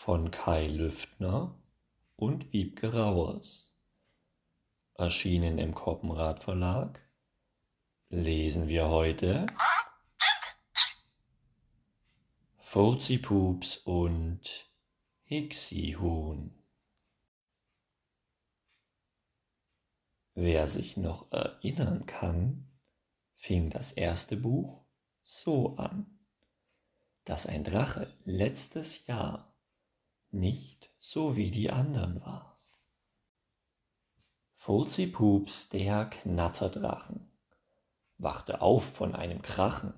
von Kai Lüftner und Wiebke Rauers. Erschienen im Koppenrad Verlag. Lesen wir heute Furzipups und Hixihuhn. Wer sich noch erinnern kann, fing das erste Buch so an, dass ein Drache letztes Jahr nicht so wie die anderen war. Furzipups, der Knatterdrachen, wachte auf von einem Krachen,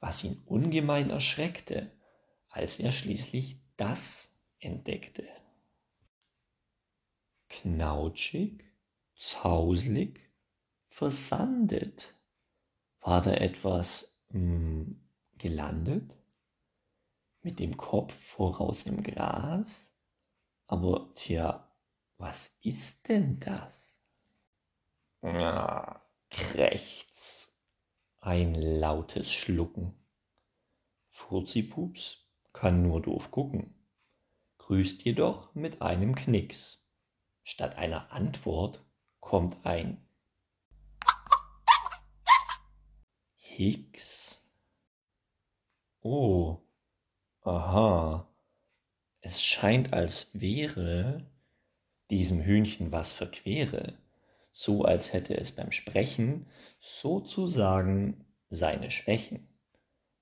was ihn ungemein erschreckte, als er schließlich das entdeckte. Knautschig, zauslig, versandet war da etwas mh, hm, gelandet? Mit dem Kopf voraus im Gras? Aber tja, was ist denn das? Ja, krächz. Ein lautes Schlucken. Furzipups kann nur doof gucken, grüßt jedoch mit einem Knicks. Statt einer Antwort kommt ein Hicks. Oh, aha. Es scheint, als wäre diesem Hühnchen was verquere, so als hätte es beim Sprechen sozusagen seine Schwächen.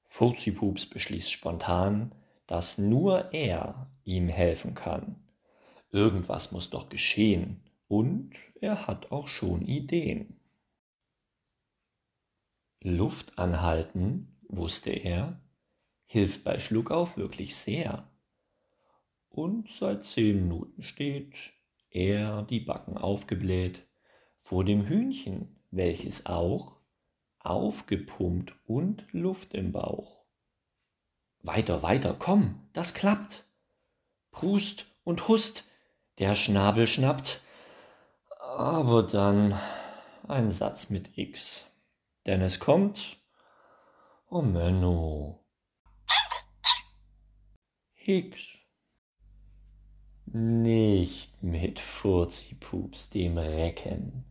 Furzipups beschließt spontan, dass nur er ihm helfen kann. Irgendwas muss doch geschehen, und er hat auch schon Ideen. Luft anhalten, wusste er, hilft bei Schluckauf wirklich sehr. Und seit zehn Minuten steht er, die Backen aufgebläht, vor dem Hühnchen, welches auch aufgepumpt und Luft im Bauch. Weiter, weiter, komm, das klappt. Prust und Hust, der Schnabel schnappt, aber dann ein Satz mit X, denn es kommt, oh Menno, Hicks. Nicht mit Furzipups dem Recken.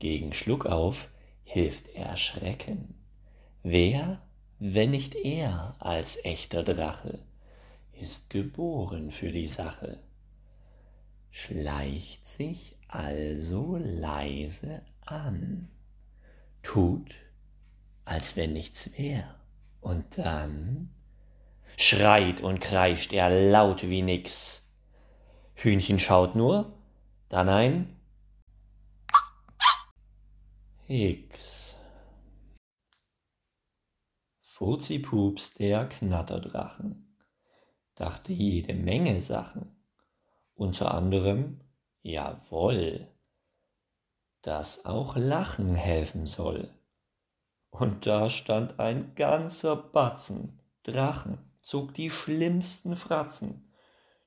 Gegen Schluckauf hilft Erschrecken. Wer, wenn nicht er als echter Drache, ist geboren für die Sache. Schleicht sich also leise an, tut, als wenn nichts wär, und dann schreit und kreischt er laut wie nix. Hühnchen schaut nur, dann ein Hix. Furzipups, der Knatterdrachen, dachte jede Menge Sachen, unter anderem, jawoll, dass auch Lachen helfen soll. Und da stand ein ganzer Batzen Drachen zog die schlimmsten Fratzen,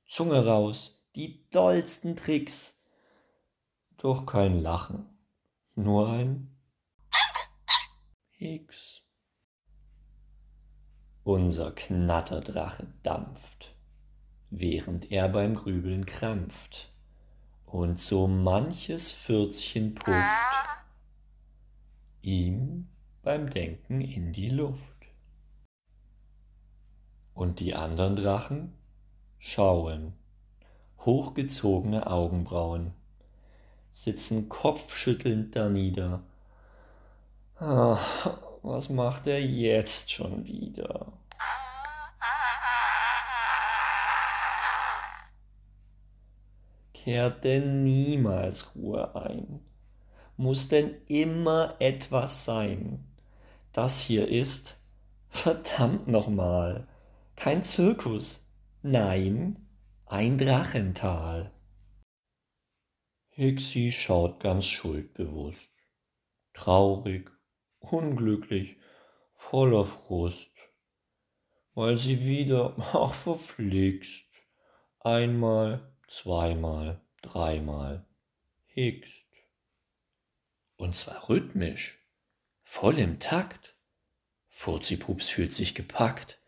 Zunge raus, die dollsten Tricks. Doch kein Lachen, nur ein Hicks. Unser Knatterdrache dampft, während er beim Grübeln krampft und so manches Pfürzchen pufft ihm beim Denken in die Luft. Und die anderen Drachen schauen, hochgezogene Augenbrauen, sitzen kopfschüttelnd danieder. Ah, was macht er jetzt schon wieder? Kehrt denn niemals Ruhe ein? Muss denn immer etwas sein? Das hier ist, verdammt nochmal, kein Zirkus, nein, ein Drachental. Hixi schaut ganz schuldbewusst, traurig, unglücklich, voller Frust, weil sie wieder, ach verflixt, einmal, zweimal, dreimal. Hickst. Und zwar rhythmisch, voll im Takt. Furzipups fühlt sich gepackt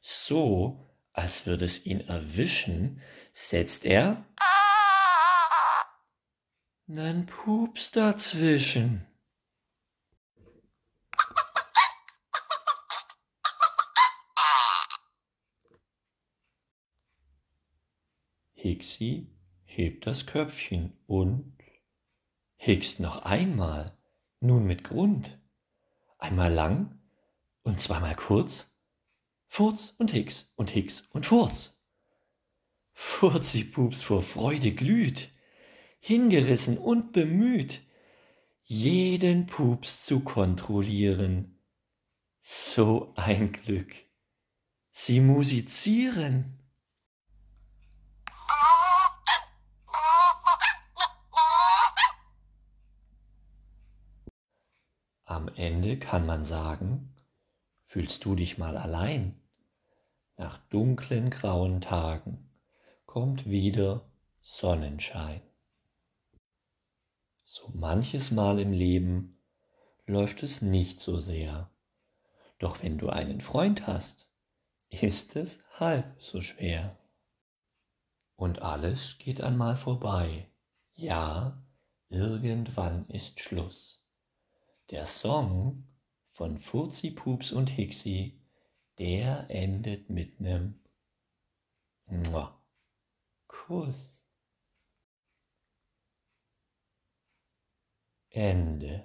so, als würde es ihn erwischen, setzt er nen Pups dazwischen. Hixi hebt das Köpfchen und hickst noch einmal, nun mit Grund. Einmal lang und zweimal kurz, Furz und Hicks und Hicks und Furz. Furzi-Pups vor Freude glüht, hingerissen und bemüht, jeden Pups zu kontrollieren. So ein Glück. Sie musizieren. Am Ende kann man sagen, fühlst du dich mal allein. Nach dunklen grauen Tagen kommt wieder Sonnenschein. So manches Mal im Leben läuft es nicht so sehr, doch wenn du einen Freund hast, ist es halb so schwer. Und alles geht einmal vorbei, ja, irgendwann ist Schluss. Der Song von Furzi, Pups und Hixi, der endet mit nem Kuss. Ende.